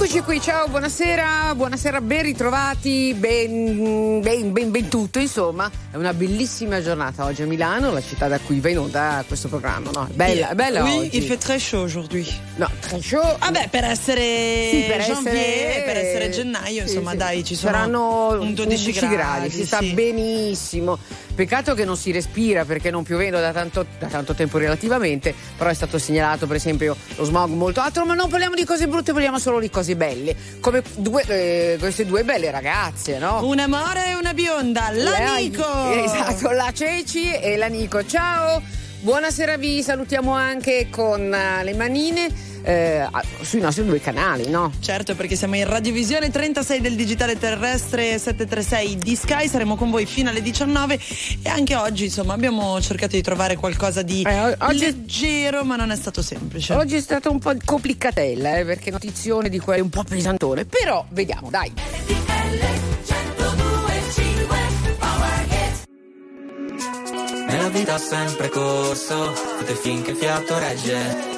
Eccoci qui, ciao, buonasera, buonasera, ben ritrovati, ben, ben, ben, ben tutto, insomma, è una bellissima giornata oggi a Milano, la città da cui va in onda questo programma, no? È bella, è bella oui, oggi. il fait très chaud aujourd'hui. No, très chaud. Ah beh, per essere Sì, per janvier, essere, per essere gennaio, sì, insomma, sì. dai, ci sono Saranno un 12, gradi, si sta benissimo. Peccato che non si respira perché non piovendo da tanto, da tanto tempo relativamente, però è stato segnalato per esempio lo smog molto alto, ma non parliamo di cose brutte, parliamo solo di cose belle, come due, eh, queste due belle ragazze, no? Un amore e una bionda, la La- Nico! Esatto, la Ceci e la Nico. Ciao, buonasera, vi salutiamo anche con eh, le manine eh, sui nostri due canali, no? Certo, perché siamo in radiovisione 36 del digitale terrestre 736 di Sky, saremo con voi fino alle 19 e anche oggi, insomma, abbiamo cercato di trovare qualcosa di Eh, oggi- leggero, ma non è stato semplice. Oggi è stata un po' complicatella, eh, perché notizione di quelle un po' pesantone, però vediamo, dai. Nella vita ho sempre corso, tutte finché il fiato regge.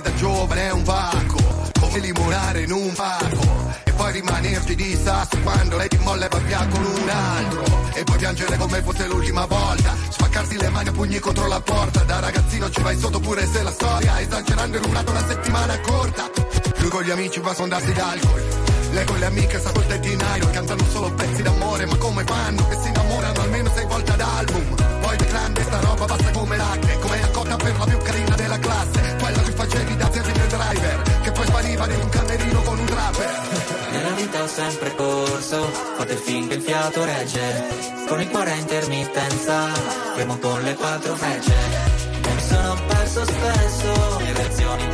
L'amore da giovane è un vago, come limonare in un vago. E poi rimanerci di sasso quando lei ti molla e va via con un altro. E poi piangere come fosse l'ultima volta. Spaccarsi le mani a pugni contro la porta. Da ragazzino ci vai sotto pure se la storia, esagerando è durata una settimana corta. Lui con gli amici va a sondarsi d'alcol. Lei con le amiche sta col tettinaio, cantano solo pezzi d'amore, ma come fanno? Che si innamorano almeno sei volte ad album. Poi di grande sta roba basta come l'acne, come sempre corso, fate finché il fiato regge. Con il cuore a intermittenza, fermo con le quattro frecce. Mi sono perso spesso in reazioni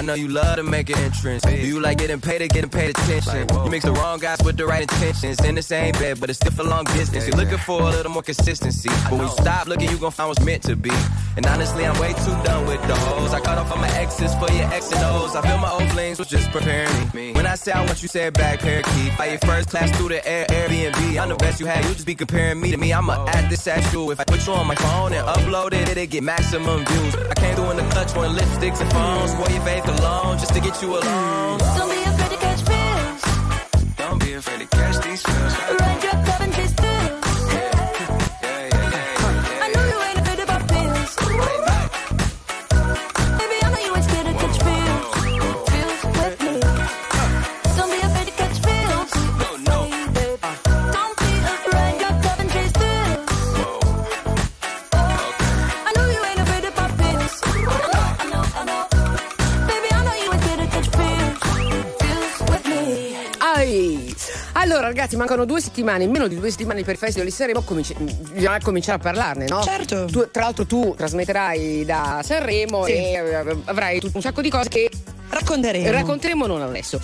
I know you love to make an entrance. Do you like getting paid or getting paid attention? You mix the wrong guys with the right intentions. In the same bed, but it's still for long distance. You're looking for a little more consistency. But when you stop looking, you gon' find what's meant to be. And honestly, I'm way too done with the hoes. I cut off all my exes for your X and O's. I feel my old flings was just preparing me. When I say I want you, say it back, parakeet. Fly your first class through the air, Airbnb. I'm the best you had. You just be comparing me to me. I'ma add this at you. If I put you on my phone and upload it, it'll get maximum views. I came through in the clutch wearing lipsticks and phones. Wore your faith alone just to get you alone. Don't be afraid to catch fish. Don't be afraid to catch these fish. Ride your Allora ragazzi mancano due settimane, meno di due settimane per il Festival di Sanremo, cominci- bisogna cominciare a parlarne, no? Certo. Tu- tra l'altro tu trasmetterai da Sanremo Sì. e eh, avrai un sacco di cose che Racconteremo. racconteremo non adesso.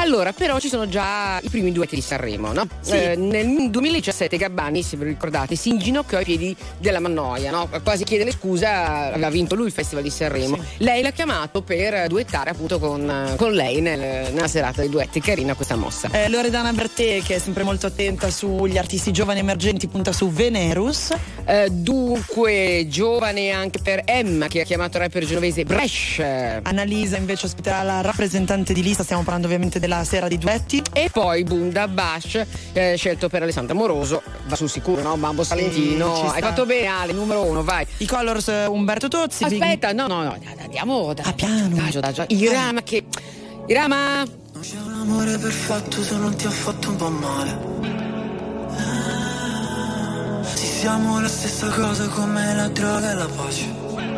Allora, però ci sono già i primi duetti di Sanremo, no? Sì. Eh, nel 2017 Gabbani, se vi ricordate, si inginocchiò ai piedi della Mannoia, no? Quasi chiede le scusa, aveva vinto lui il Festival di Sanremo. Lei l'ha chiamato per duettare appunto con, con lei nel- nella serata dei duetti. Carina questa mossa. Eh, Loredana Bertè, che è sempre molto attenta sugli artisti giovani emergenti, punta su Venerus. Eh, dunque, giovane anche per Emma che ha chiamato rapper genovese Bresh. Annalisa invece ospiterà la rappresentante di lista, stiamo parlando ovviamente della sera di duetti. E poi Bunda Bash, eh, scelto per Alessandra Moroso, va sul sicuro, no? Bambo Salentino. Hai fatto bene, Ale, numero uno, vai. I Colors eh, Umberto Tozzi. Big- Aspetta, no, no, no, andiamo da A piano. Adagio, adagio. Irama che. Irama! Non c'è un amore perfetto se non ti ha fatto un po' male. Sì, siamo la stessa cosa come la droga e la pace.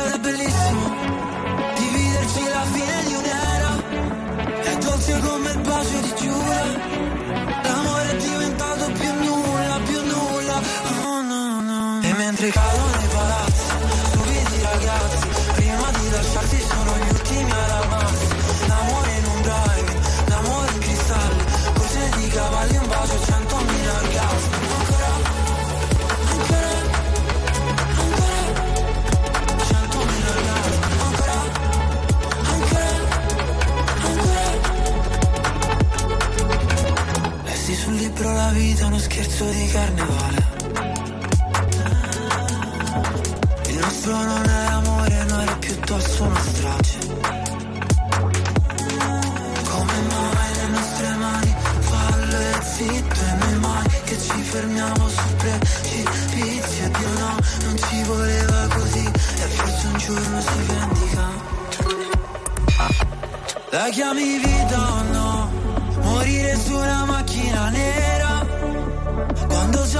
bacio di Giura L'amore è diventato più nulla, più nulla oh, no, no. E mentre cadono scherzo di carnevale. Il nostro non è amore, no era piuttosto una strage. Come mai le nostre mani fallo e zitto e noi mai che ci fermiamo sul precipizio Dio no, non ci voleva così e forse un giorno si vendica. La chiami vita o no? Morire su una macchina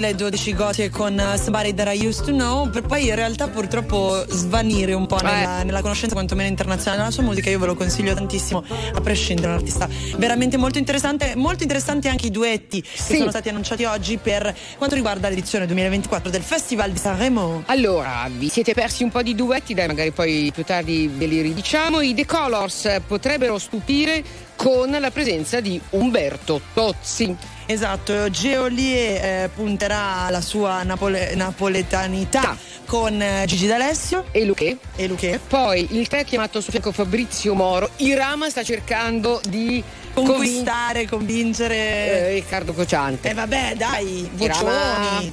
2012 Gotye con uh, Somebody That I Used To Know per poi in realtà purtroppo svanire un po' nella, nella conoscenza quantomeno internazionale della sua musica io ve lo consiglio tantissimo a prescindere è un artista veramente molto interessante molto interessanti anche i duetti che sono stati annunciati oggi per quanto riguarda l'edizione 2024 del Festival di Sanremo Allora, vi siete persi un po' di duetti, dai, magari poi più tardi ve li ridiciamo. I The Colors potrebbero stupire con la presenza di Umberto Tozzi. Esatto, Geolier eh, punterà alla sua napole- napoletanità con eh, Gigi D'Alessio e Luque. E Luque. Poi il tre ha chiamato a suo fianco Fabrizio Moro. Irama sta cercando di Conquistare, convincere eh, Riccardo Cociante. E vabbè, dai, Irama- vocioni.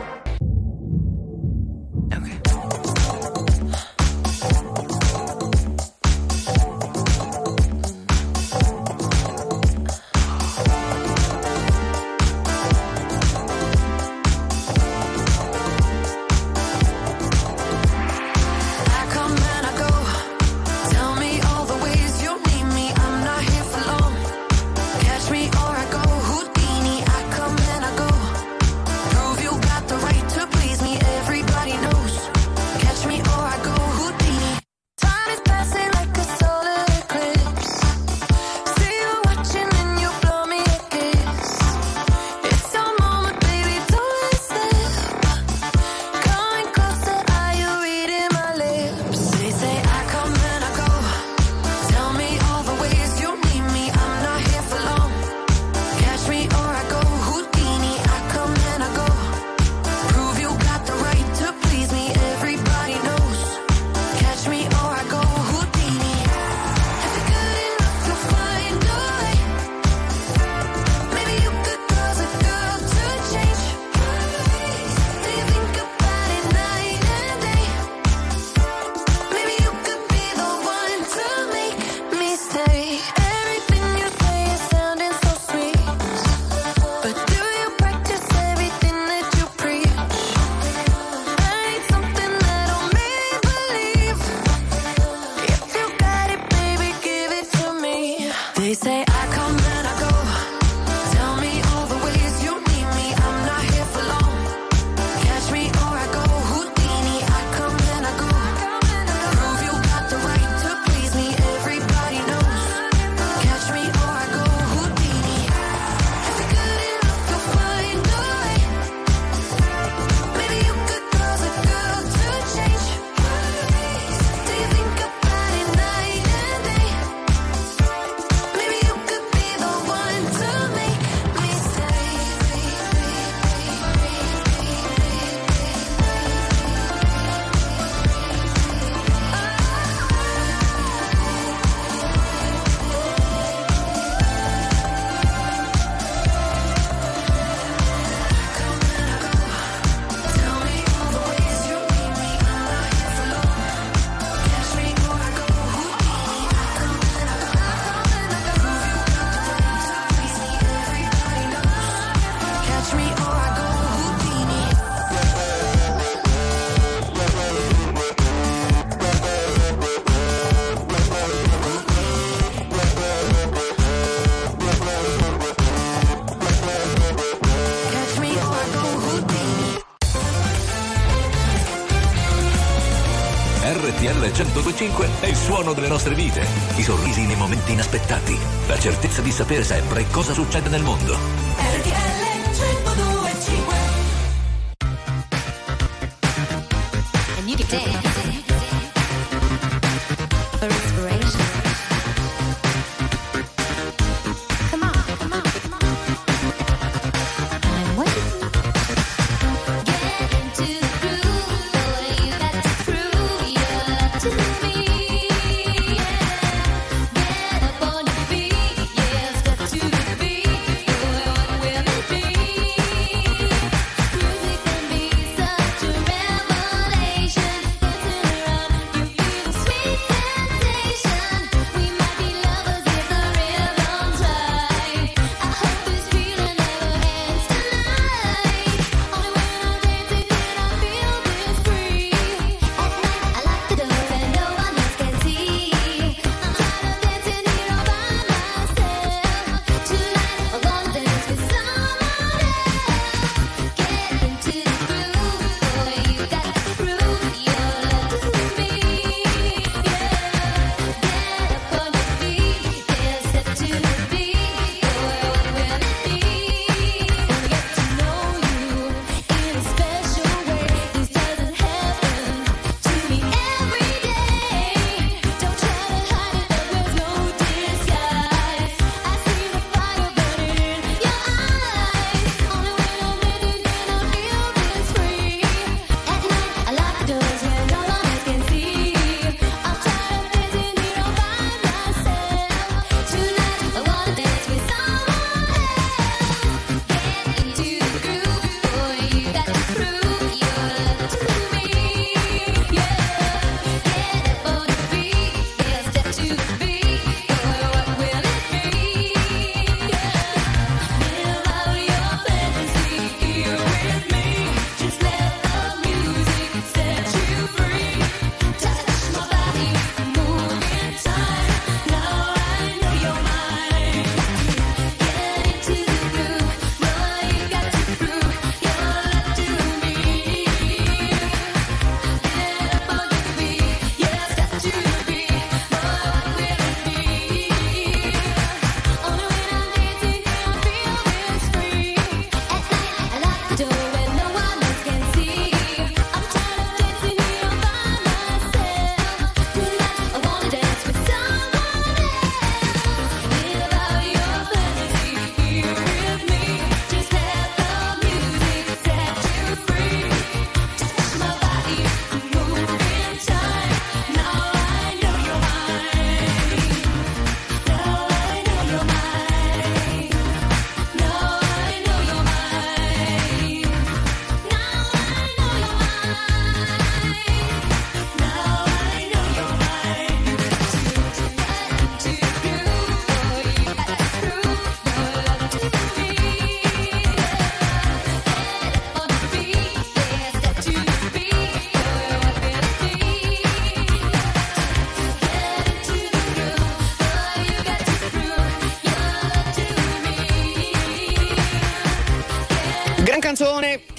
sapere sempre cosa succede nel mondo.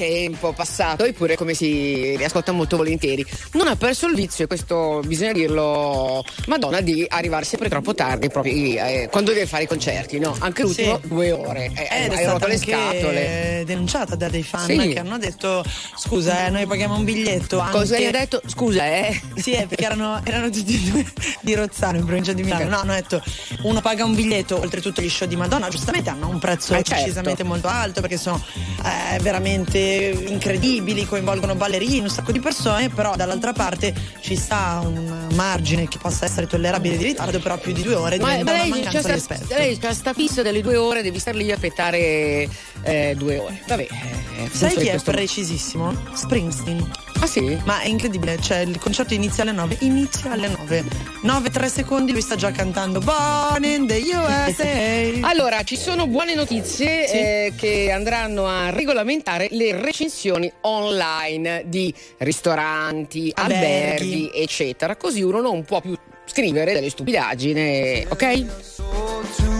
tempo passato eppure come si riascolta molto volentieri non ha perso il vizio e questo bisogna dirlo Madonna di arrivare sempre troppo tardi proprio eh, quando deve fare i concerti no? anche l'ultimo sì. due ore eh, hai rotto le scatole denunciata da dei fan sì. che hanno detto scusa, eh, noi paghiamo un biglietto. Anche... Cosa hai detto? Scusa, eh? Sì, eh, perché erano, erano tutti due di Rozzano in provincia di Milano. No, hanno detto uno paga un biglietto, oltretutto gli show di Madonna, giustamente hanno un prezzo eh, certo. decisamente certo. molto alto perché sono eh, veramente incredibili, coinvolgono ballerini, un sacco di persone, però dall'altra parte ci sta un margine che possa essere tollerabile di ritardo, però più di due ore ma, ma lei, c'è sta, lei c'è sta fisso delle due ore, devi star lì a aspettare eh, due ore vabbè. Eh, Sai chi è questo... precisissimo? Springsteen. Ah sì? Ma è incredibile, cioè il concerto inizia alle 9, inizia alle 9. 9-3 secondi lui sta già cantando Born in the USA. allora, ci sono buone notizie sì. eh, che andranno a regolamentare le recensioni online di ristoranti, alberghi, alberghi eccetera, così uno non può più scrivere delle stupidaggine, ok?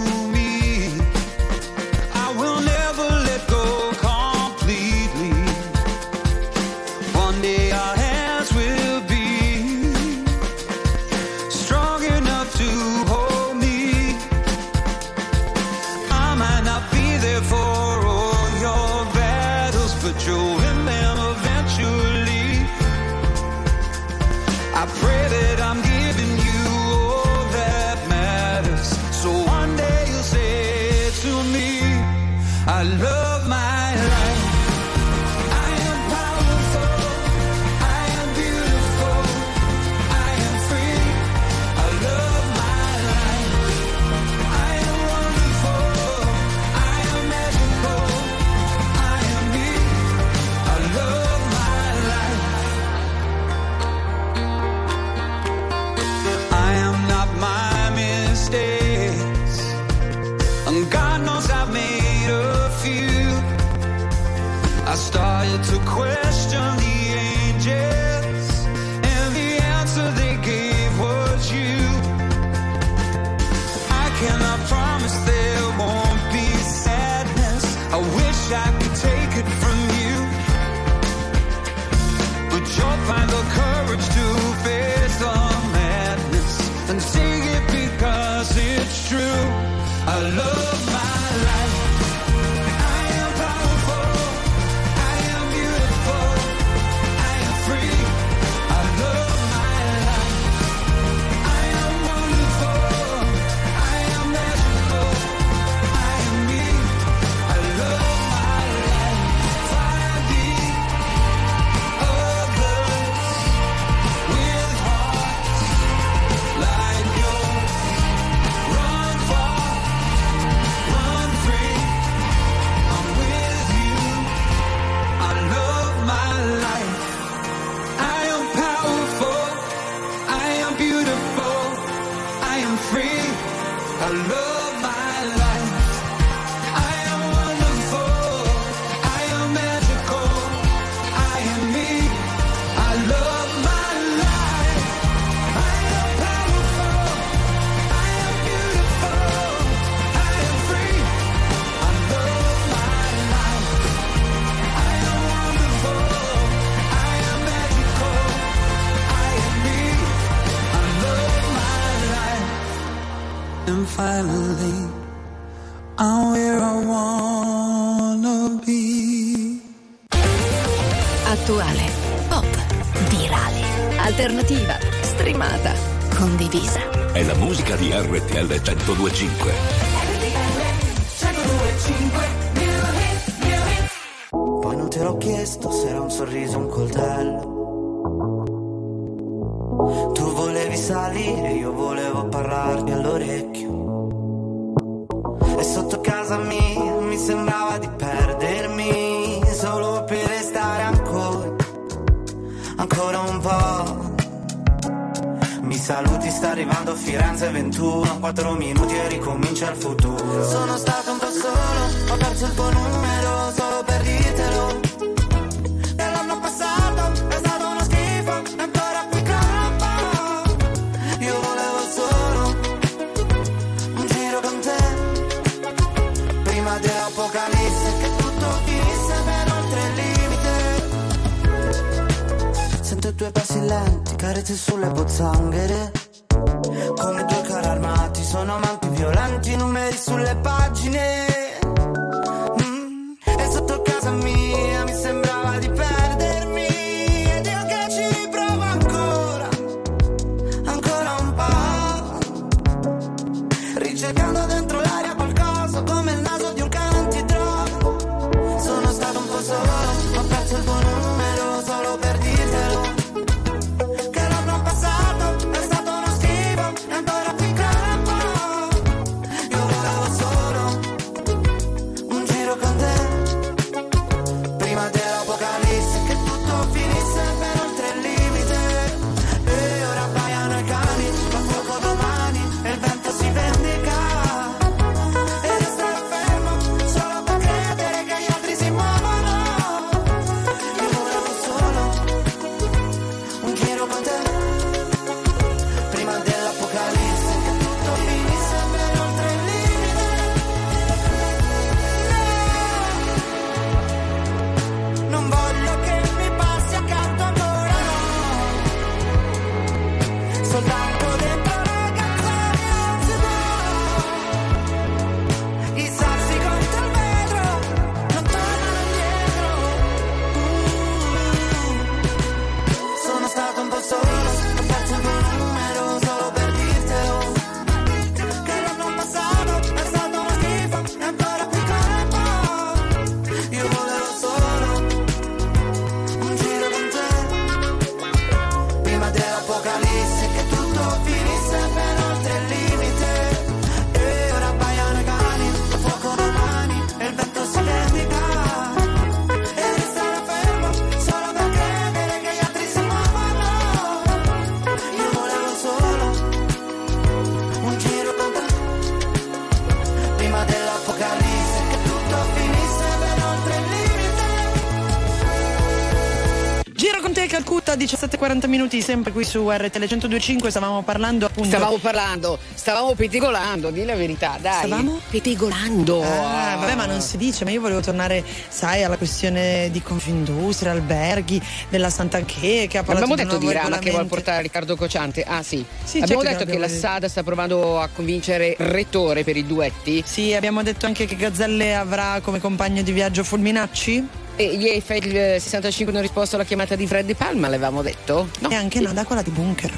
17:40 minuti sempre qui su RTL 1025 stavamo parlando appunto Stavamo parlando, stavamo petegolando, di la verità, dai. Stavamo? petegolando. Ah, vabbè, ma non si dice, ma io volevo tornare, sai, alla questione di Confindustria, alberghi, della Sant'Anché che ha parlato Abbiamo di detto di nuovo Rama che vuole portare Riccardo Cociante. Ah sì. Sì, abbiamo certo detto che che la l'abbiamo SAD sta provando a convincere il rettore per i duetti. Sì, abbiamo detto anche che Gazzelle avrà come compagno di viaggio Fulminacci E gli EFL 65 hanno risposto alla chiamata di Freddy Palma, l'avevamo detto? No. e anche Nada quella di Bunker.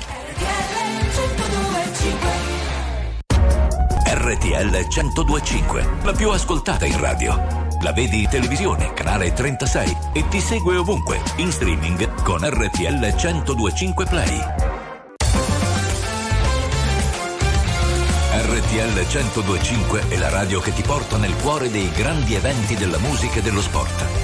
RTL 1025, la più ascoltata in radio. La vedi in televisione, canale 36 e ti segue ovunque, in streaming con RTL 1025 Play. RTL 1025 è la radio che ti porta nel cuore dei grandi eventi della musica e dello sport.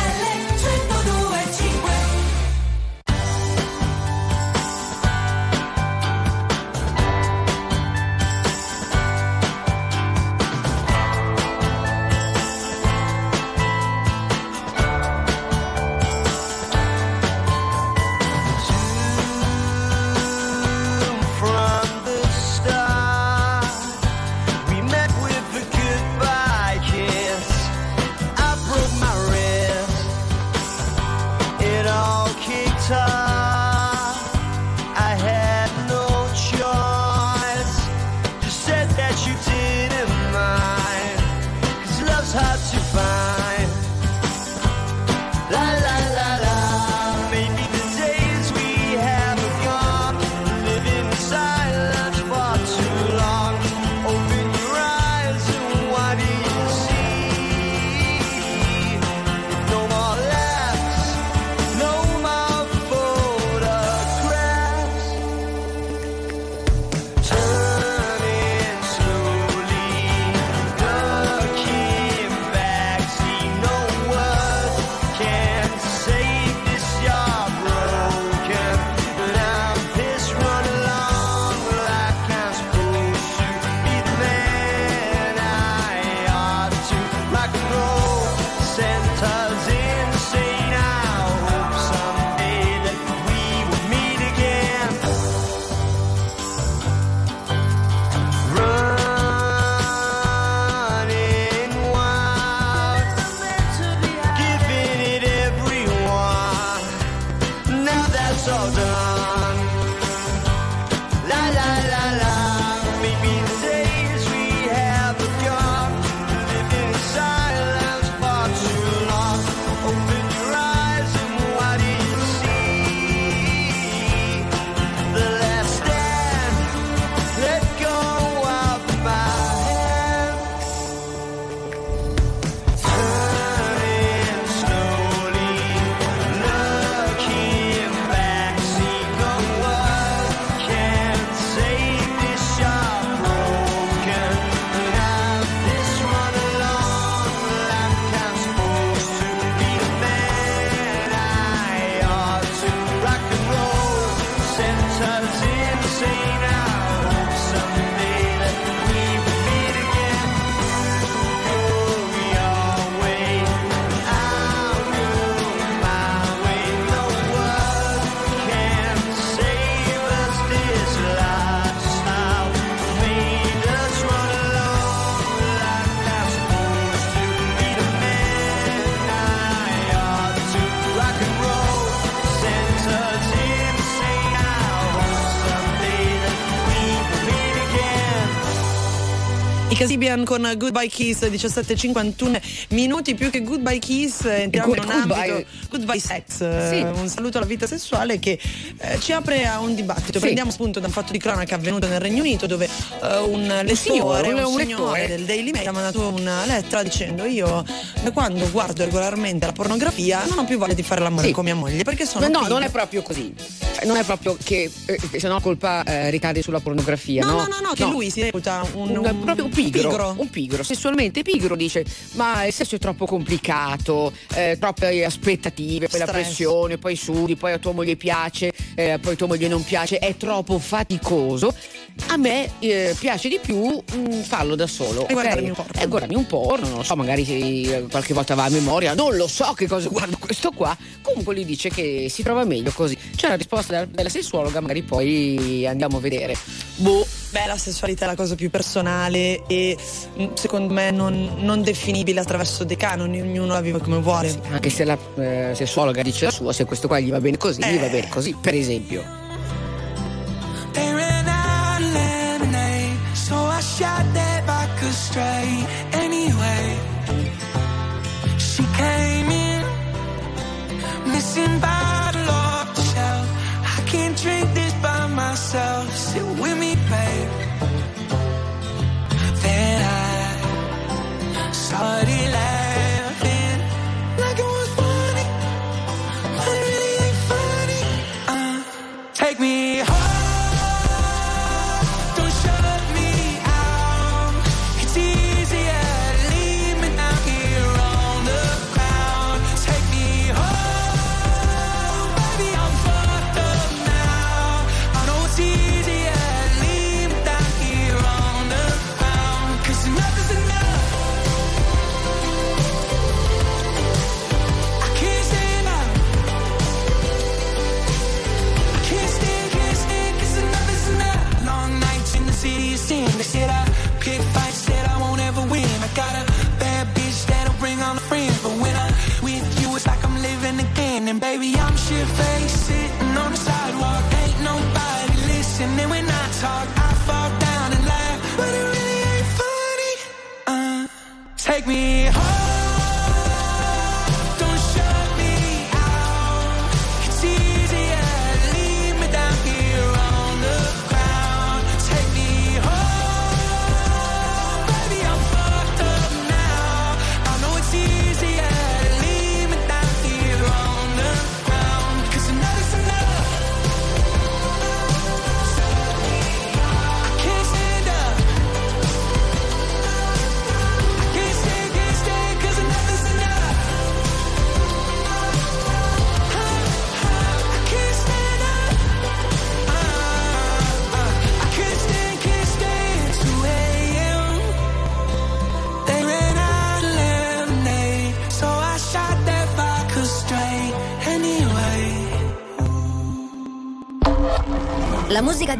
I Casibian con Goodbye Kiss 17.51 minuti più che Goodbye Kiss eh, entriamo in un Goodbye- ambito Goodbye Sex eh, Sì. un saluto alla vita sessuale che eh, ci apre a un dibattito Sì. prendiamo spunto da un fatto di cronaca avvenuto nel Regno Unito dove eh, un lettore signore, un, un signore del Daily Mail ha mandato una lettera dicendo io quando guardo regolarmente la pornografia non ho più voglia di fare l'amore Sì. con mia moglie perché sono No, no, non è proprio così. Non è proprio che eh, se no colpa eh, ricade sulla pornografia, no, no? no, no, no, che lui si reputa un, un, un- proprio un pigro, pigro. un pigro, sessualmente pigro dice ma il sesso è troppo complicato, eh, troppe aspettative, poi la pressione, poi sudi, poi a tua moglie piace, eh, poi tua moglie non piace, è troppo faticoso. A me eh, piace di più mm, farlo da solo. E guardarmi un porno. E guardarmi un porno, non lo so, magari se eh, qualche volta va a memoria, non lo so che cosa guardo questo qua. Comunque lui dice che si trova meglio così. C'è la risposta della, della sessuologa, magari poi andiamo a vedere. Boh. Beh, la sessualità è la cosa più personale e mm, secondo me non, non definibile attraverso dei canoni, ognuno la vive come vuole. Anche se la eh, sessuologa dice la sua, se questo qua gli va bene così, gli va bene così, per esempio. Missing bottle off the shelf. I can't drink this by myself. Laughing like it was funny, but it really ain't funny. Uh, take me home. Take me home.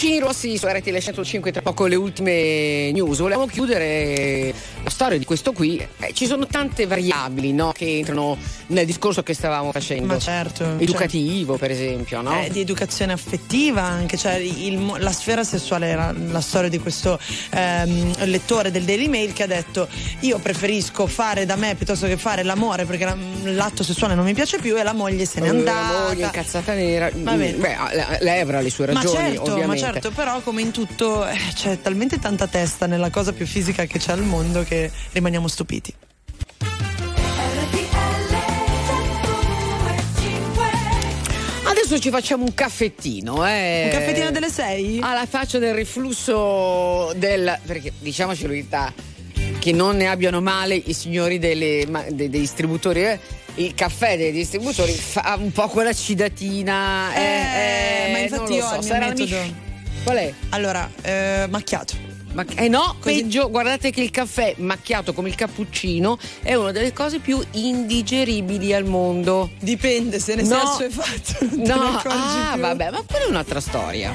Peperoncini rossi su RTL 105 tra poco le ultime news. Volevamo chiudere la storia di questo qui. Eh, ci sono tante variabili no, che entrano nel discorso che stavamo facendo. Ma certo. Educativo, per esempio, no? Eh, di educazione affettiva anche, cioè il la sfera sessuale era la storia di questo ehm, lettore del Daily Mail che ha detto io preferisco fare da me piuttosto che fare l'amore perché la- l'atto sessuale non mi piace più e la moglie se n'è Eh, andata. La moglie incazzata nera. Va bene. Beh, lei avrà le sue Ma ragioni, certo, ma ovviamente. certo, però come in tutto eh, c'è talmente tanta testa nella cosa più fisica che c'è al mondo che rimaniamo stupiti. Adesso ci facciamo un caffettino, eh. Un caffettino delle sei? Alla faccia del riflusso del. perché diciamoci la verità, che non ne abbiano male i signori delle- ma- dei, dei distributori. eh. Il caffè dei distributori fa un po' quella cidatina. Eh, eh, ma non infatti io so, ho il mio sarà metodo. Qual è? Allora, eh, macchiato. Ma, eh no, peggio, guardate che il caffè macchiato come il cappuccino è una delle cose più indigeribili al mondo. Dipende se ne sei assuefatto. No, ah, più. vabbè, ma quella è un'altra storia.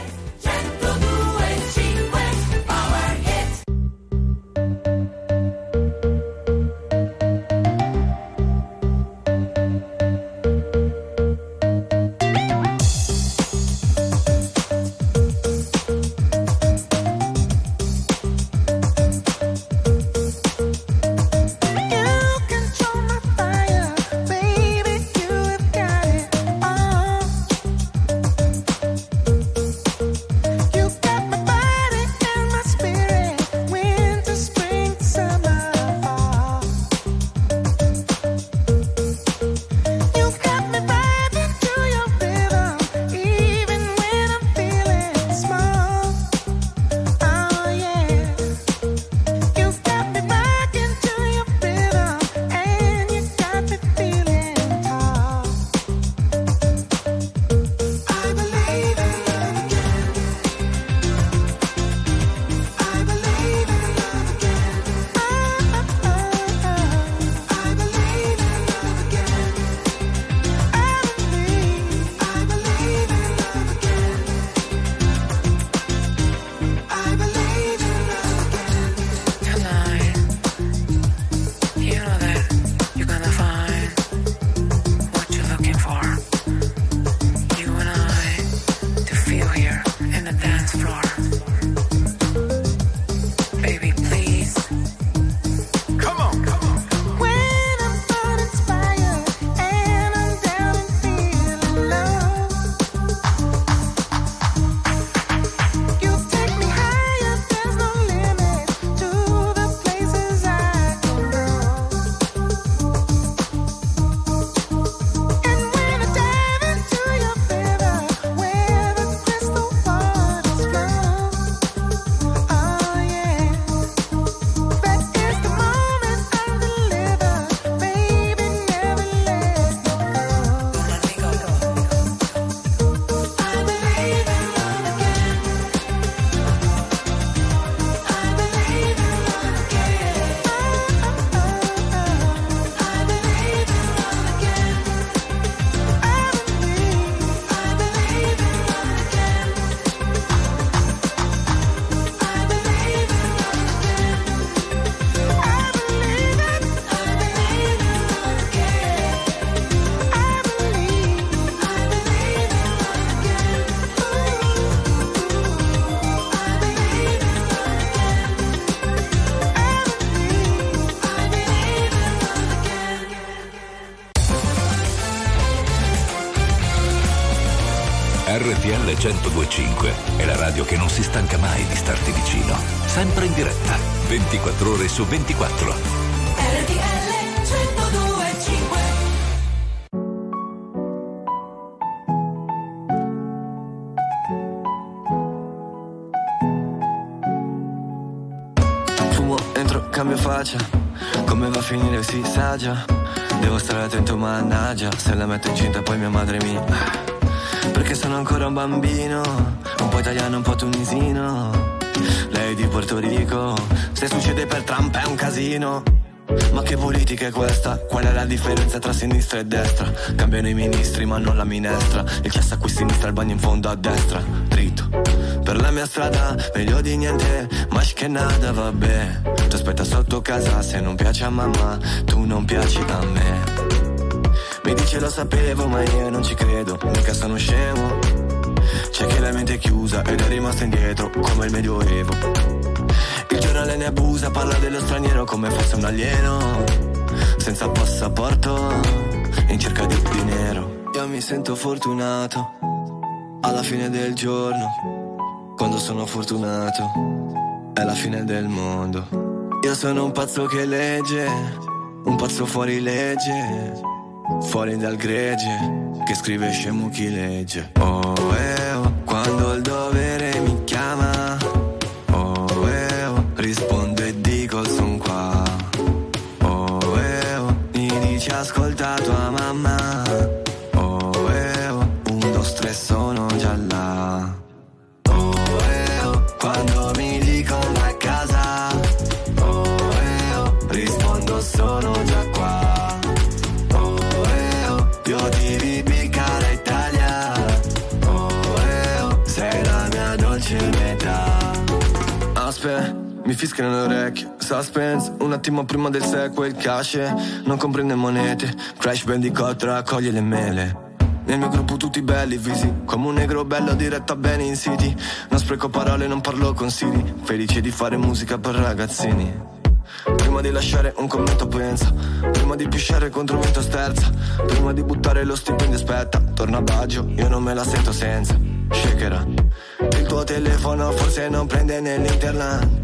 RTL 1025 è la radio che non si stanca mai di starti vicino. Sempre in diretta, 24 ore su 24. RTL 1025 Fumo, entro, cambio faccia. Come va a finire si sa già Devo stare attento mannaggia. Se la metto incinta poi mia madre mi Perché sono ancora un bambino Un po' italiano, un po' tunisino Lei di Porto Rico Se succede per Trump è un casino ma che politica è questa? Qual è la differenza tra sinistra e destra? Cambiano i ministri ma non la minestra Il cesso a qui sinistra, il bagno in fondo a destra Dritto, mia strada, meglio di niente, ma che nada, vabbè. Ti aspetta sotto casa, se non piace a mamma, tu non piaci a me. Mi dice lo sapevo, ma io non ci credo, mica sono scemo. C'è chi la mente è chiusa ed è rimasta indietro, come il medioevo. Il giornale ne abusa, parla dello straniero come fosse un alieno. Senza passaporto, in cerca di dinero. Io mi sento fortunato, alla fine del giorno, quando sono fortunato, è la fine del mondo. Io sono un pazzo che legge, un pazzo fuori legge, fuori dal gregge, che scrive scemo chi legge. Oh, eh, oh, quando il dovere mi chiama, oh, eh, oh, rispondo e dico son qua. Oh, eh, oh, mi dici ascolta tua mamma. Fischiano le orecchie. Suspense, un attimo prima del sequel, cash. Non comprende monete. Crash Bandicoot raccoglie le mele. Nel mio gruppo tutti belli, visi Come un negro bello diretta bene in city Non spreco parole, non parlo con Siri Felice di fare musica per ragazzini Prima di lasciare un commento pensa Prima di pisciare contro vento sterza Prima di buttare lo stipendio aspetta Torna a Baggio, io non me la sento senza Shakera Il tuo telefono forse non prende nell'internet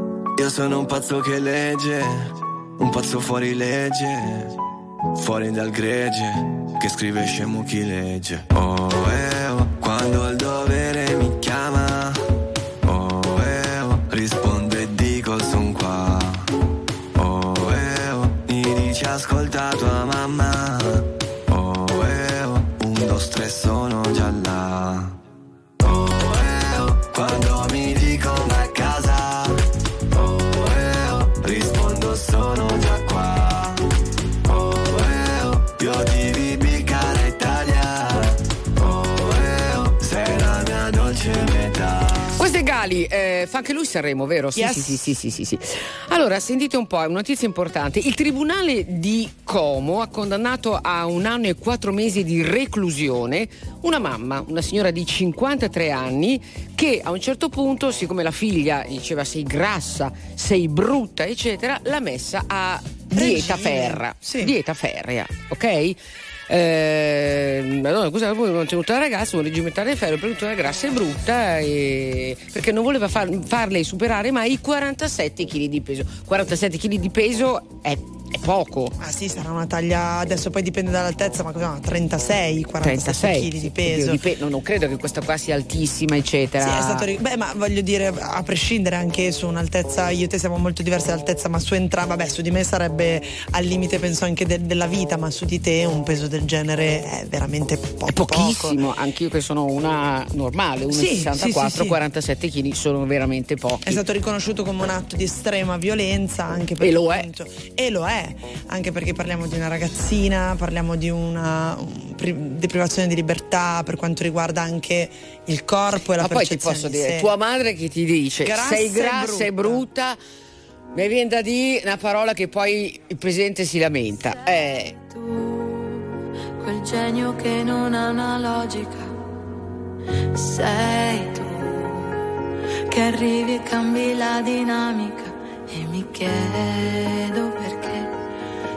Io sono un pazzo che legge Un pazzo fuori legge Fuori dal gregge Che scrive scemo chi legge. Oh eh oh Quando il dovere anche lui Sanremo, vero? Sì, Yes. sì, sì, sì, sì, sì. Allora, sentite un po', è una notizia importante. Il Tribunale di Como ha condannato a un anno e quattro mesi di reclusione una mamma, una signora di 53 anni, che a un certo punto, siccome la figlia diceva sei grassa, sei brutta, eccetera, l'ha messa a dieta ferra. sì. Dieta ferrea, ok? Eh, Madonna, cosa poi non tenuto la ragazza, un regimentare ferro, per tutta la grassa e brutta e- perché non voleva far- farle superare mai i 47 kg di peso. 47 kg di peso è, è poco. Ah sì, sarà una taglia, adesso poi dipende dall'altezza, ma cosa, 36, 47 36 kg di peso. di pe- no, non credo che questa qua sia altissima, eccetera. Sì, è stato ri- Beh, ma voglio dire, a prescindere anche su un'altezza, io e te siamo molto diverse d'altezza, ma su entrambi, vabbè, su di me sarebbe al limite, penso anche de- della vita, ma su di te un peso del genere è veramente po- È pochissimo, anch'io che sono una normale, 1,64, Sì, sì, sì, sì. 47 kg sono veramente pochi. È stato riconosciuto come un atto di estrema violenza anche perché E lo è. appunto- e lo è, anche perché parliamo di una ragazzina, parliamo di una un pri- deprivazione di libertà per quanto riguarda anche il corpo e la Ma poi ti percezione posso di dire, sé. tua madre che ti dice Grassa sei e grassa e brutta, mi viene da dire una parola che poi il presidente si lamenta. Eh, quel genio che non ha una logica. Sei tu che arrivi e cambi la dinamica e mi chiedo perché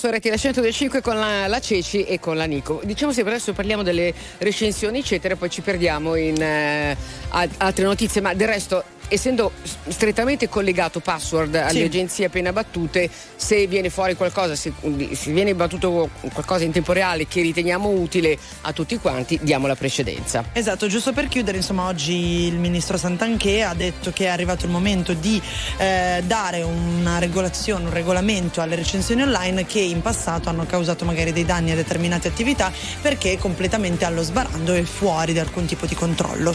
su RTL 125 con la, la Ceci e con la Nico. Diciamo sempre adesso parliamo delle recensioni eccetera, poi ci perdiamo in eh, altre notizie, ma del resto essendo strettamente collegato password alle Sì. agenzie appena battute, se viene fuori qualcosa, se, se viene battuto qualcosa in tempo reale che riteniamo utile a tutti quanti, diamo la precedenza. Esatto, giusto per chiudere, insomma, oggi il ministro Santanché ha detto che è arrivato il momento di eh, dare una regolazione, un regolamento alle recensioni online che in passato hanno causato magari dei danni a determinate attività perché completamente allo sbarando e fuori da alcun tipo di controllo.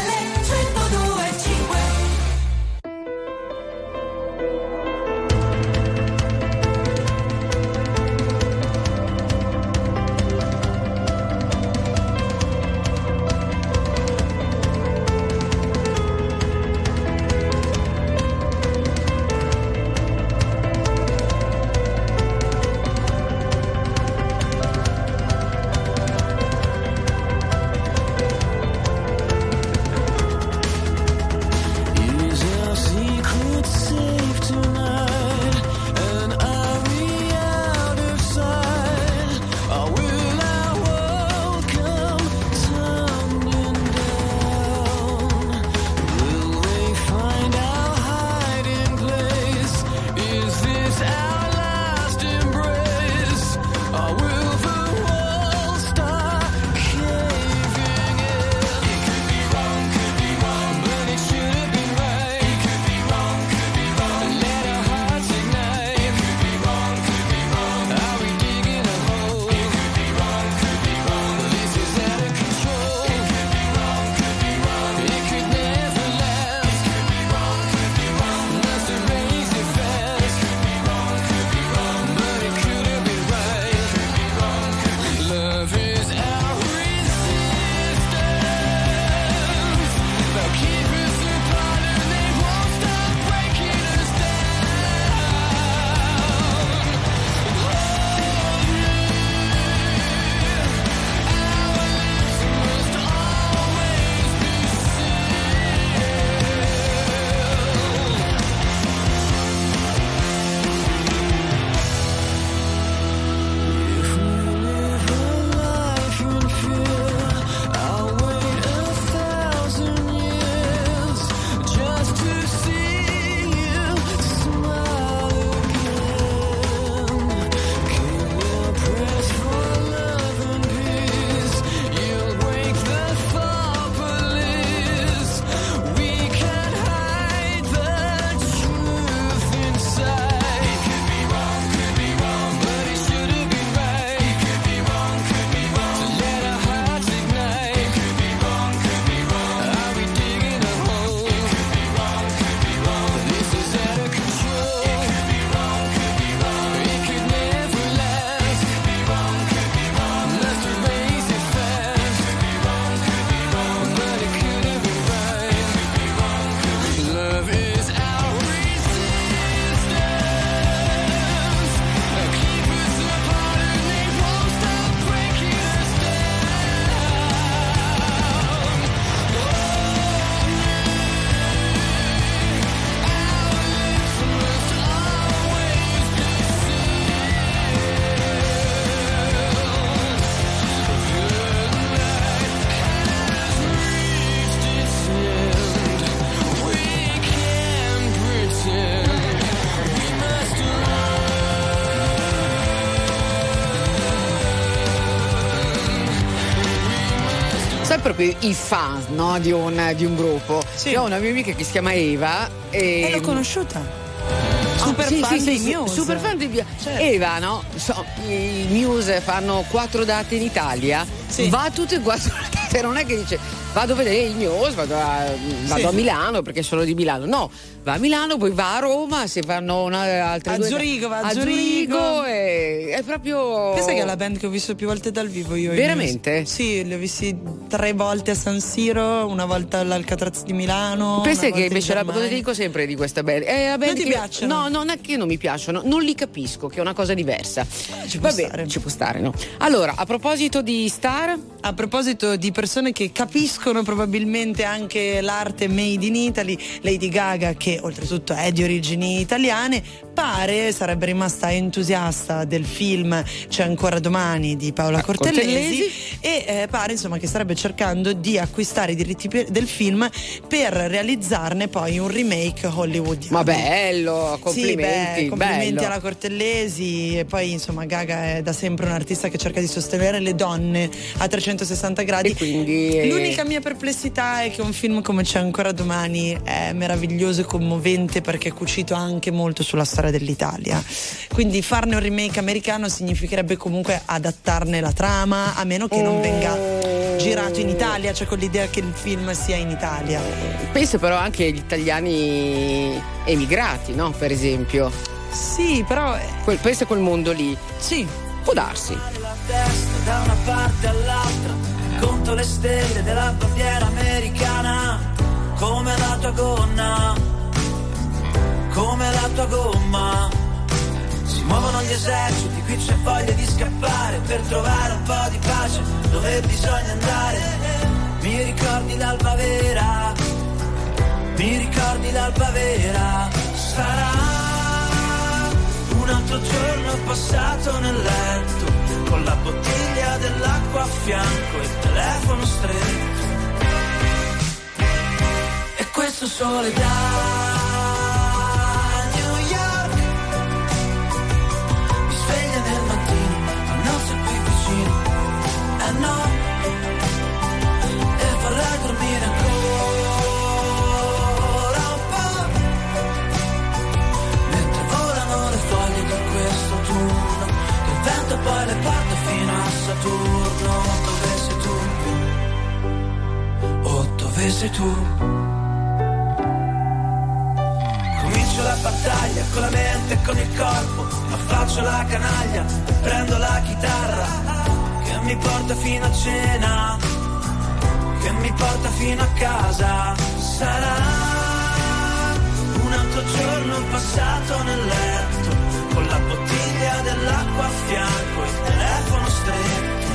proprio i fan no, di, un, di un gruppo. Io ho una mia amica che si chiama Eva. E, E l'ho conosciuta. Ah, Super sì, fan sì, dei sì, sì, super fan dei Muse. Certo. Eva, no? So, I Muse fanno quattro date in Italia. Va tutte e quattro date. Non è che dice vado a vedere il Muse, vado, a, vado Sì. a Milano perché sono di Milano. No, va a Milano, poi va a Roma, se fanno una, altre A due Zurigo, va a a Zurigo. E è proprio. Pensa che è la band che ho visto più volte dal vivo io. Veramente? Sì, li ho visti tre volte a San Siro, una volta all'Alcatraz di Milano. Pensa che in invece la cosa Germania. dico sempre di questa band. È la band Non ti piacciono? No, non è che non mi piacciono, non li capisco, che è una cosa diversa. Ci può Vabbè, stare. ci può stare, no? Allora, a proposito di star, A proposito di persone che capiscono probabilmente anche l'arte made in Italy, Lady Gaga, che oltretutto è di origini italiane, pare sarebbe rimasta entusiasta del film C'è ancora domani di Paola Cortellesi, Cortellesi. e eh, pare insomma che starebbe cercando di acquistare i diritti per- del film per realizzarne poi un remake hollywoodiano. ma bello, complimenti, Sì, beh, complimenti bello. alla Cortellesi e poi insomma Gaga è da sempre un artista che cerca di sostenere le donne a 360 gradi. E quindi, eh, L'unica mia perplessità è che un film come C'è ancora domani è meraviglioso e commovente perché è cucito anche molto sulla storia dell'Italia. Quindi farne un remake americano significherebbe comunque adattarne la trama, a meno che non venga girato in Italia, cioè con l'idea che il film sia in Italia. Penso però anche agli italiani emigrati, no? Per esempio. Sì, però. Quel, pensa a quel mondo lì. Sì. Può darsi. la testa da una parte all'altra conto le stelle della bandiera americana come la tua gonna come la tua gomma. Si muovono gli eserciti qui c'è voglia di scappare per trovare un po' di pace dove bisogna andare. Mi ricordi l'alba vera mi ricordi l'alba vera. Sarà un altro giorno passato nel letto con la bottiglia dell'acqua a fianco e il telefono stretto. E questo sole da faccio la canaglia prendo la chitarra che mi porta fino a cena che mi porta fino a casa. Sarà un altro giorno passato nel letto con la bottiglia dell'acqua a fianco il telefono stretto.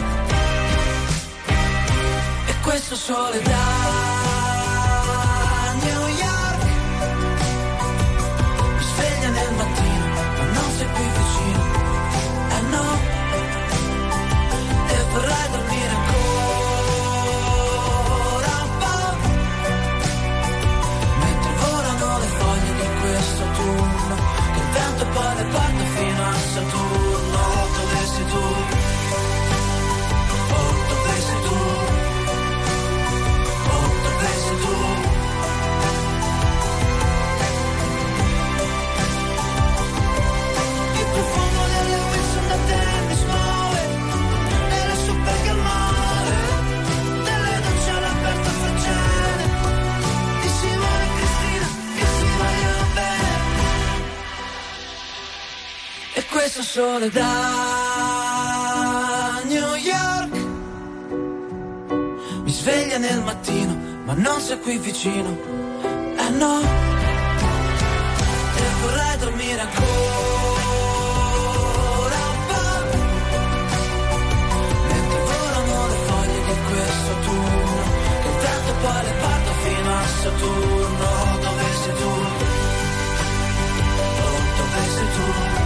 E questo sole da fino questo sole da New York. Mi sveglia nel mattino ma non sei qui vicino. Eh no. E vorrei dormire ancora un po' mentre volano le foglie di questo turno che il vento poi le porta fino a Saturno. Dove sei tu? Oh dove sei tu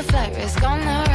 a flare is gonna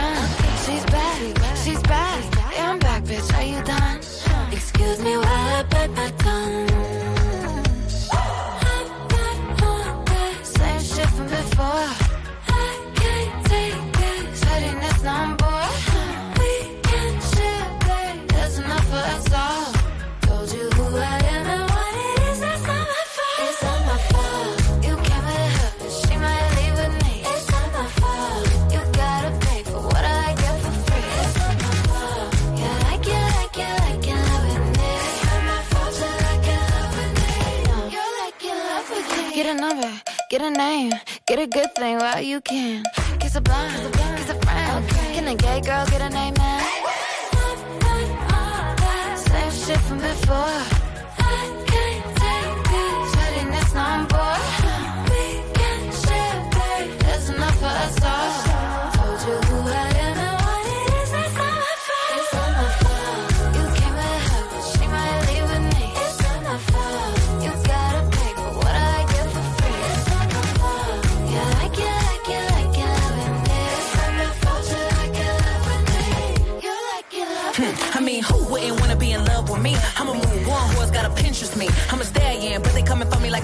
get a good thing while you can. Kiss a blind, kiss a friend. Can a gay girl get a name, man? Same shit from before.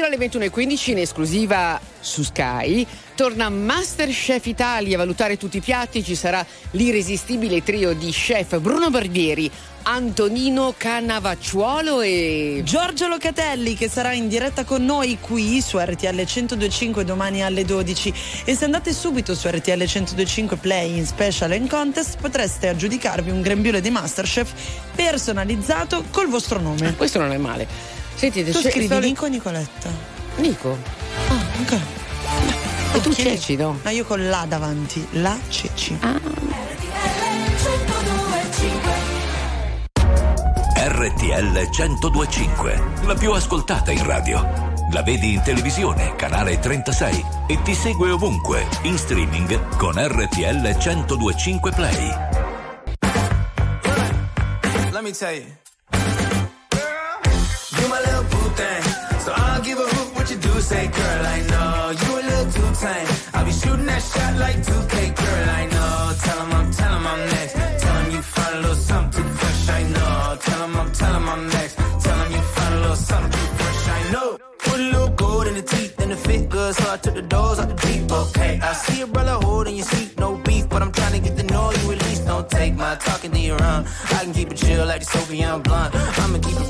Domani sera alle 21.15 in esclusiva su Sky torna Masterchef Italia a valutare tutti i piatti. Ci sarà l'irresistibile trio di chef Bruno Barbieri, Antonino Cannavacciuolo e Giorgio Locatelli che sarà in diretta con noi qui su RTL 1025 domani alle 12 e se andate subito su RTL 1025 Play in Special and Contest potreste aggiudicarvi un grembiule di Masterchef personalizzato col vostro nome. Questo non è male. Sentite, tu c'è- scrivi sto- Nico o Nicoletta? Nico. Ah, ok. E tu Chi- Ceci, no? Io con la davanti, la Ceci. RTL 1025, la più ascoltata in radio. La vedi in televisione, canale 36 e ti segue ovunque, in streaming con RTL 1025 Play. Let me tell. You thing. So I'll give a hoot what you do. Say, girl, I know you a little too tame. I'll be shooting that shot like 2K, girl, I know. Tell him I'm, tell him I'm next. Tell him you find a little something too fresh, I know. Tell him I'm, tell I'm next. Tell him you find a little something too fresh, I know. Put a little gold in the teeth and the fit good, so I took the doors out the deep. Okay, I see a brother holding your seat, no beef, but I'm trying to get the know you at least. Don't take my talking to your own. I can keep it chill like the Soviet blunt. I'ma keep it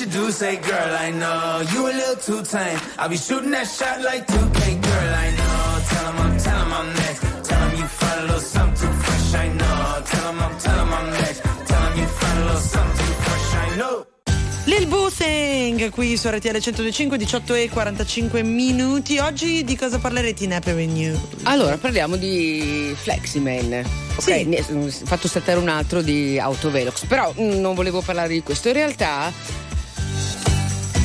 What you do. Say, girl, I know you a little too tame. I'll be shooting that shot like 2K, girl, I know. Tell him I'm, tell him I'm next. Tell him you find a little something too fresh, I know. Tell him I'm, tell him I'm next. Tell him you find a little something too fresh, I know. Lil Boo Thing qui su RTL 125 18 e 45 minuti. Oggi di cosa parlerete in Happy News? Allora, parliamo di Fleximan. Ok, ho fatto saltare un altro di Autovelox, però mm, non volevo parlare di questo. In realtà,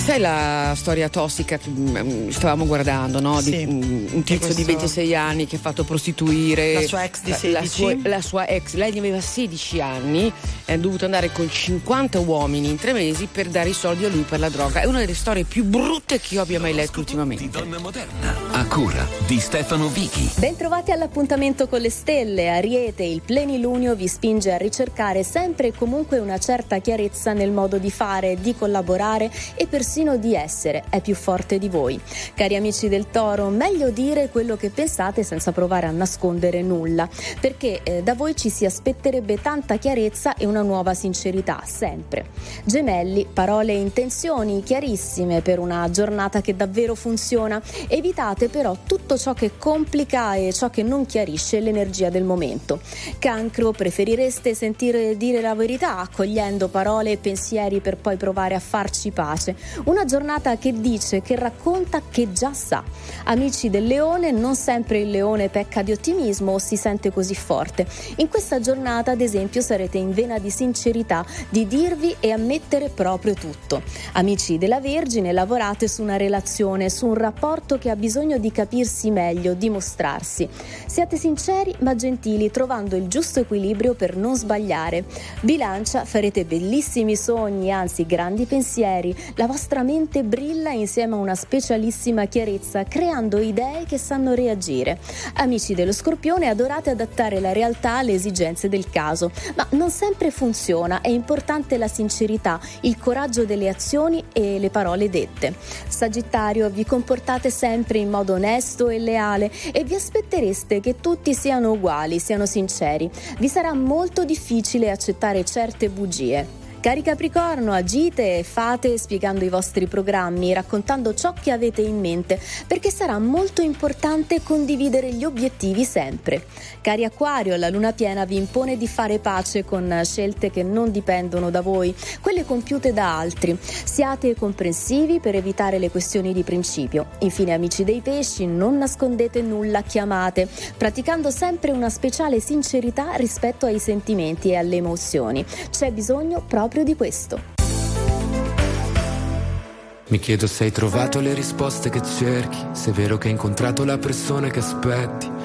sai la storia tossica che mm, stavamo guardando, no? Di, Sì. mm, un Di tizio di questo- 26 anni che ha fatto prostituire La sua ex di la- 16. La sua, la sua ex, lei aveva 16 anni, è dovuto andare con 50 uomini in tre mesi per dare i soldi a lui per la droga. È una delle storie più brutte che io abbia mai letto ultimamente. Donna moderna. A cura di Stefano Vichi. Bentrovati all'appuntamento con le stelle. Ariete, il plenilunio vi spinge a ricercare sempre e comunque una certa chiarezza nel modo di fare, di collaborare e persino di essere. È più forte di voi. Cari amici del toro, meglio dire quello che pensate senza provare a nascondere nulla, perché eh, da voi ci si aspetterebbe tanta chiarezza e una nuova sincerità, sempre. Gemelli, parole e intenzioni chiarissime per una giornata che davvero funziona. Evitate però tutto ciò che complica e ciò che non chiarisce l'energia del momento. Cancro, preferireste sentire dire la verità accogliendo parole e pensieri per poi provare a farci pace. Una giornata che dice, che racconta, che già sa. Amici del leone, non sempre il leone pecca di ottimismo o si sente così forte. In questa giornata, ad esempio, sarete in vena di sincerità, di dirvi e ammettere proprio tutto. Amici della Vergine, lavorate su una relazione, su un rapporto che ha bisogno di capirsi meglio, di mostrarsi. Siate sinceri ma gentili, trovando il giusto equilibrio per non sbagliare. Bilancia, farete bellissimi sogni, anzi grandi pensieri. La vostra mente brilla insieme a una specialissima chiarezza, creando idee che sanno reagire. Amici dello Scorpione, adorate adattare la realtà alle esigenze del caso, ma non sempre funziona. È importante la sincerità, il coraggio delle azioni e le parole dette. Sagittario, vi comportate sempre in modo onesto e leale e vi aspettereste che tutti siano uguali, siano sinceri. Vi sarà molto difficile accettare certe bugie. Cari Capricorno, agite e fate spiegando i vostri programmi, raccontando ciò che avete in mente, perché sarà molto importante condividere gli obiettivi sempre. Cari Acquario, la luna piena vi impone di fare pace con scelte che non dipendono da voi, quelle compiute da altri. Siate comprensivi per evitare le questioni di principio. Infine, amici dei pesci, non nascondete nulla, chiamate, praticando sempre una speciale sincerità rispetto ai sentimenti e alle emozioni. C'è bisogno proprio di questo. Mi chiedo se hai trovato le risposte che cerchi, se è vero che hai incontrato la persona che aspetti.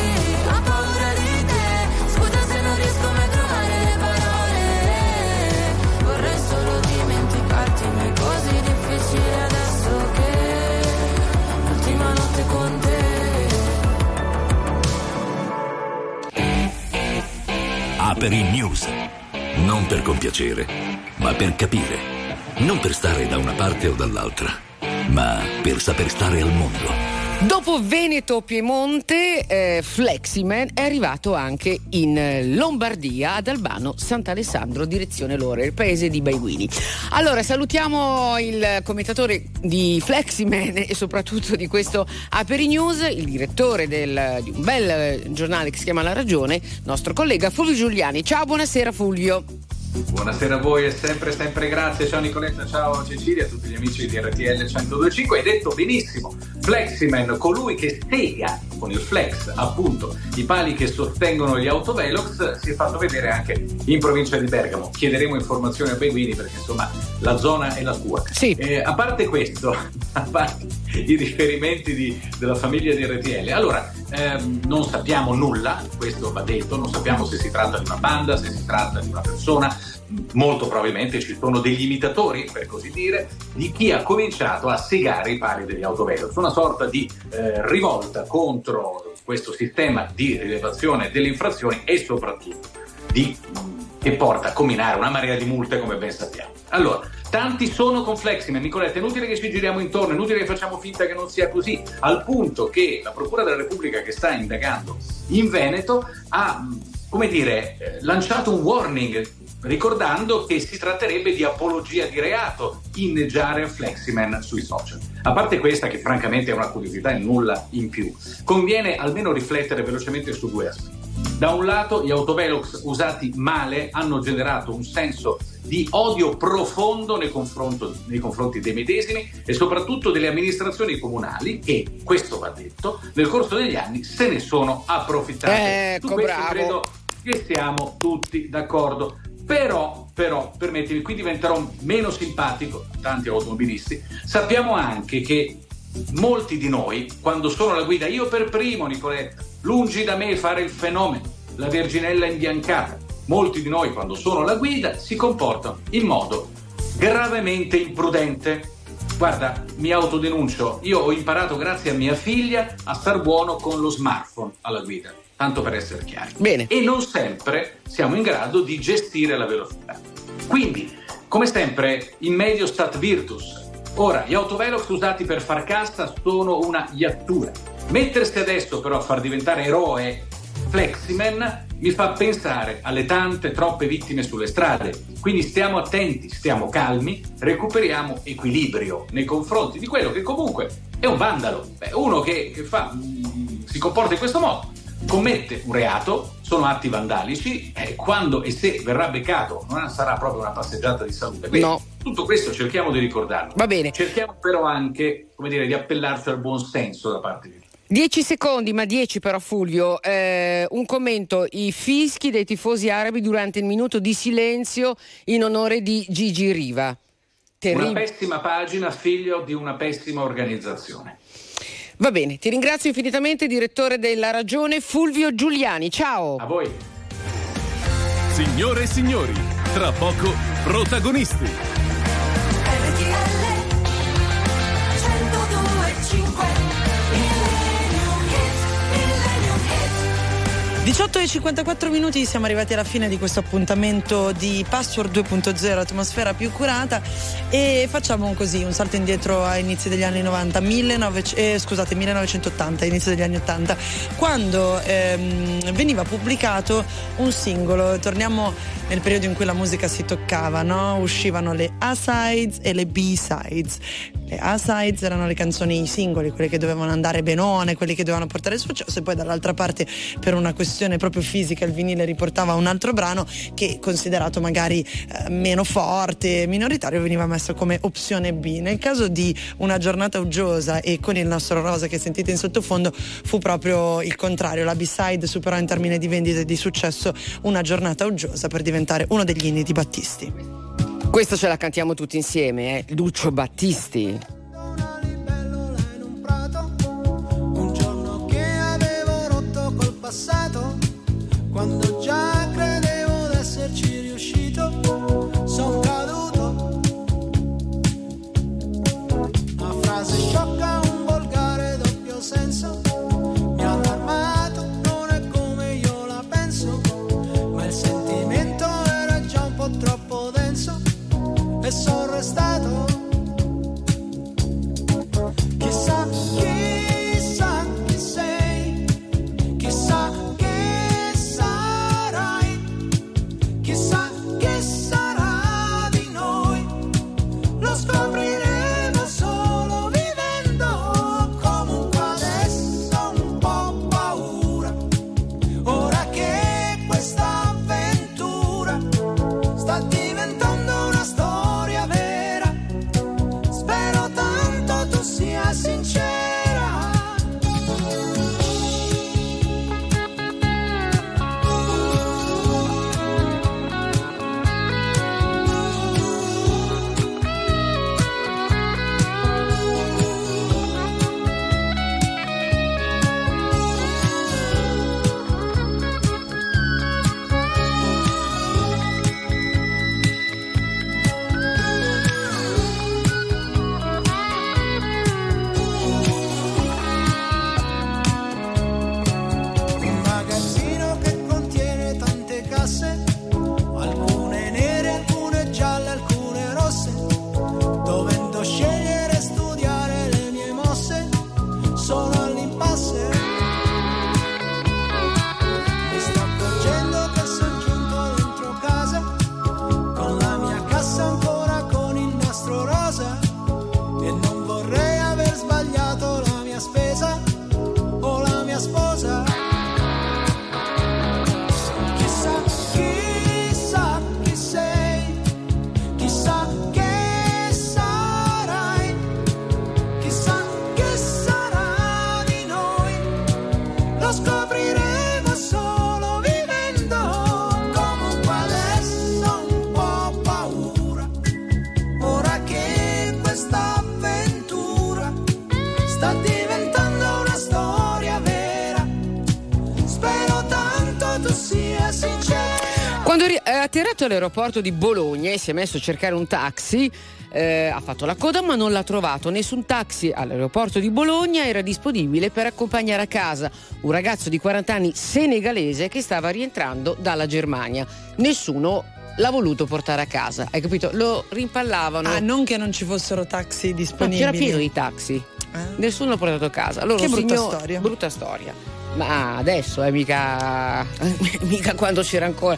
Aperi News. Non per compiacere, ma per capire. Non per stare da una parte o dall'altra, ma per saper stare al mondo. Dopo Veneto Piemonte, eh, Fleximan è arrivato anche in eh, Lombardia, ad Albano Sant'Alessandro, direzione Lore, il paese di Baiguini. Allora, salutiamo il commentatore di Fleximan e soprattutto di questo Aperi News, il direttore del- di un bel eh, giornale che si chiama La Ragione, nostro collega Fulvio Giuliani. Ciao, buonasera Fulvio. Buonasera a voi e sempre sempre grazie, ciao Nicoletta, ciao Cecilia, a tutti gli amici di RTL 1025. Hai detto benissimo, Fleximan, colui che spiega con il flex appunto i pali che sostengono gli autovelox, si è fatto vedere anche in provincia di Bergamo. Chiederemo informazioni a Beguini perché insomma la zona è la sua. Eh, a parte questo, a parte i riferimenti di- della famiglia di RTL, allora ehm, non sappiamo nulla, questo va detto, non sappiamo se si tratta di una banda, se si tratta di una persona, molto probabilmente ci sono degli imitatori, per così dire, di chi ha cominciato a segare i pali degli autovelox, una sorta di eh, rivolta contro questo sistema di rilevazione delle infrazioni e soprattutto di, che porta a combinare una marea di multe come ben sappiamo. Allora, tanti sono con Fleximan, Nicoletta, è inutile che ci giriamo intorno, è inutile che facciamo finta che non sia così, al punto che la Procura della Repubblica che sta indagando in Veneto ha, come dire, eh, lanciato un warning ricordando che si tratterebbe di apologia di reato inneggiare Fleximan sui social. A parte questa, che francamente è una curiosità e nulla in più, conviene almeno riflettere velocemente su due aspetti. Da un lato, gli autovelox usati male hanno generato un senso di odio profondo nei, nei confronti dei medesimi e soprattutto delle amministrazioni comunali che, questo va detto, nel corso degli anni se ne sono approfittate. Ecco, Su questo bravo. credo che siamo tutti d'accordo. Però, però, permettimi, qui diventerò meno simpatico tanti automobilisti. Sappiamo anche che molti di noi, quando sono alla guida, io per primo, Nicoletta, lungi da me fare il fenomeno, la verginella imbiancata. Molti di noi, quando sono alla guida, si comportano in modo gravemente imprudente. Guarda, mi autodenuncio, io ho imparato grazie a mia figlia a star buono con lo smartphone alla guida, tanto per essere chiari. Bene. E non sempre siamo in grado di gestire la velocità. Quindi, come sempre, in medio stat virtus. Ora, gli autovelox usati per far cassa sono una iattura. Mettersi adesso però a far diventare eroe Fleximan mi fa pensare alle tante troppe vittime sulle strade. Quindi stiamo attenti, stiamo calmi, recuperiamo equilibrio nei confronti di quello che comunque è un vandalo. Beh, uno che, che fa, mm, si comporta in questo modo, commette un reato, sono atti vandalici, e quando e se verrà beccato non sarà proprio una passeggiata di salute. Quindi No. tutto questo cerchiamo di ricordarlo. Va bene. Cerchiamo però anche, come dire, di appellarci al buon senso da parte di tutti. 10 secondi, ma 10 però Fulvio. Eh, un commento, i fischi dei tifosi arabi durante il minuto di silenzio in onore di Gigi Riva. Una Terribile. pessima pagina, figlio di una pessima organizzazione. Va bene, ti ringrazio infinitamente, direttore della Ragione Fulvio Giuliani. Ciao. A voi. Signore e signori, tra poco protagonisti. RTL 102 18 e 54 minuti siamo arrivati alla fine di questo appuntamento di Password 2.0 atmosfera più curata. E facciamo così un salto indietro a inizi degli anni 90 19 eh, scusate 1980 inizio degli anni 80 quando ehm, veniva pubblicato un singolo. Torniamo nel periodo in cui la musica si toccava no? uscivano le A-sides e le B-sides. Le A-sides erano le canzoni i singoli quelle che dovevano andare benone quelli che dovevano portare successo e poi dall'altra parte per una questione questione proprio fisica, il vinile riportava un altro brano che considerato magari eh, meno forte, minoritario, veniva messo come opzione B. Nel caso di una giornata uggiosa e con il nostro rosa che sentite in sottofondo fu proprio il contrario, la B-side superò in termini di vendite di successo una giornata uggiosa per diventare uno degli inni di Battisti. Questa ce la cantiamo tutti insieme, eh? Lucio Battisti. Quando atterrato all'aeroporto di Bologna e si è messo a cercare un taxi, eh, ha fatto la coda ma non l'ha trovato. Nessun taxi all'aeroporto di Bologna era disponibile per accompagnare a casa un ragazzo di 40 anni senegalese che stava rientrando dalla Germania. Nessuno l'ha voluto portare a casa, hai capito? Lo rimpallavano. Ah, non che non ci fossero taxi No, disponibili. c'era pieno di taxi. Nessuno l'ha portato a casa. Allora, Che brutta signor- storia. Brutta storia. Ma adesso, eh, mica, mica quando c'era ancora.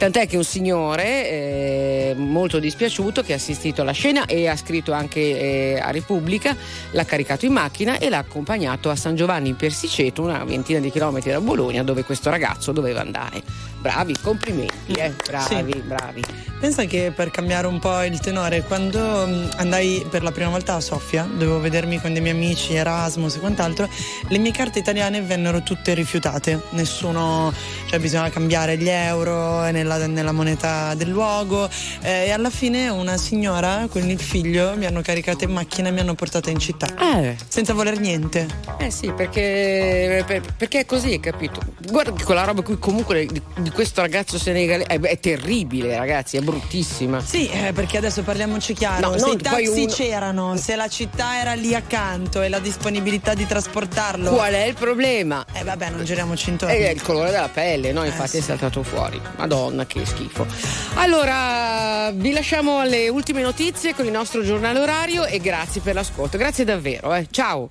Tant'è che un signore eh, molto dispiaciuto che ha assistito alla scena e ha scritto anche eh, a Repubblica, l'ha caricato in macchina e l'ha accompagnato a San Giovanni in Persiceto, una ventina di chilometri da Bologna, dove questo ragazzo doveva andare. Bravi, complimenti, eh, bravi, Sì. bravi. Pensa che per cambiare un po' il tenore, quando mh, andai per la prima volta a Sofia, dovevo vedermi con dei miei amici, Erasmus e quant'altro, le mie carte italiane vennero tutte rifiutate. Nessuno, cioè bisogna cambiare gli euro nella, nella moneta del luogo. eh, e alla fine una signora con il figlio mi hanno caricata in macchina e mi hanno portata in città. Eh. Senza voler niente. Eh sì, perché, per- perché è così, capito? Guarda che quella roba qui comunque di, di questo ragazzo senegalese è, è terribile, ragazzi, è bruttissima. Sì, eh, perché adesso parliamoci chiaro, No, se non i taxi uno- c'erano, se la città era lì accanto e la disponibilità di trasportarlo. Qual è il problema? Eh vabbè, non giriamoci intorno. È il colore della pelle, no? Infatti sì. è saltato fuori. Madonna, che schifo. Allora, vi lasciamo alle ultime notizie con il nostro giornale orario e grazie per l'ascolto. Grazie davvero, eh. Ciao.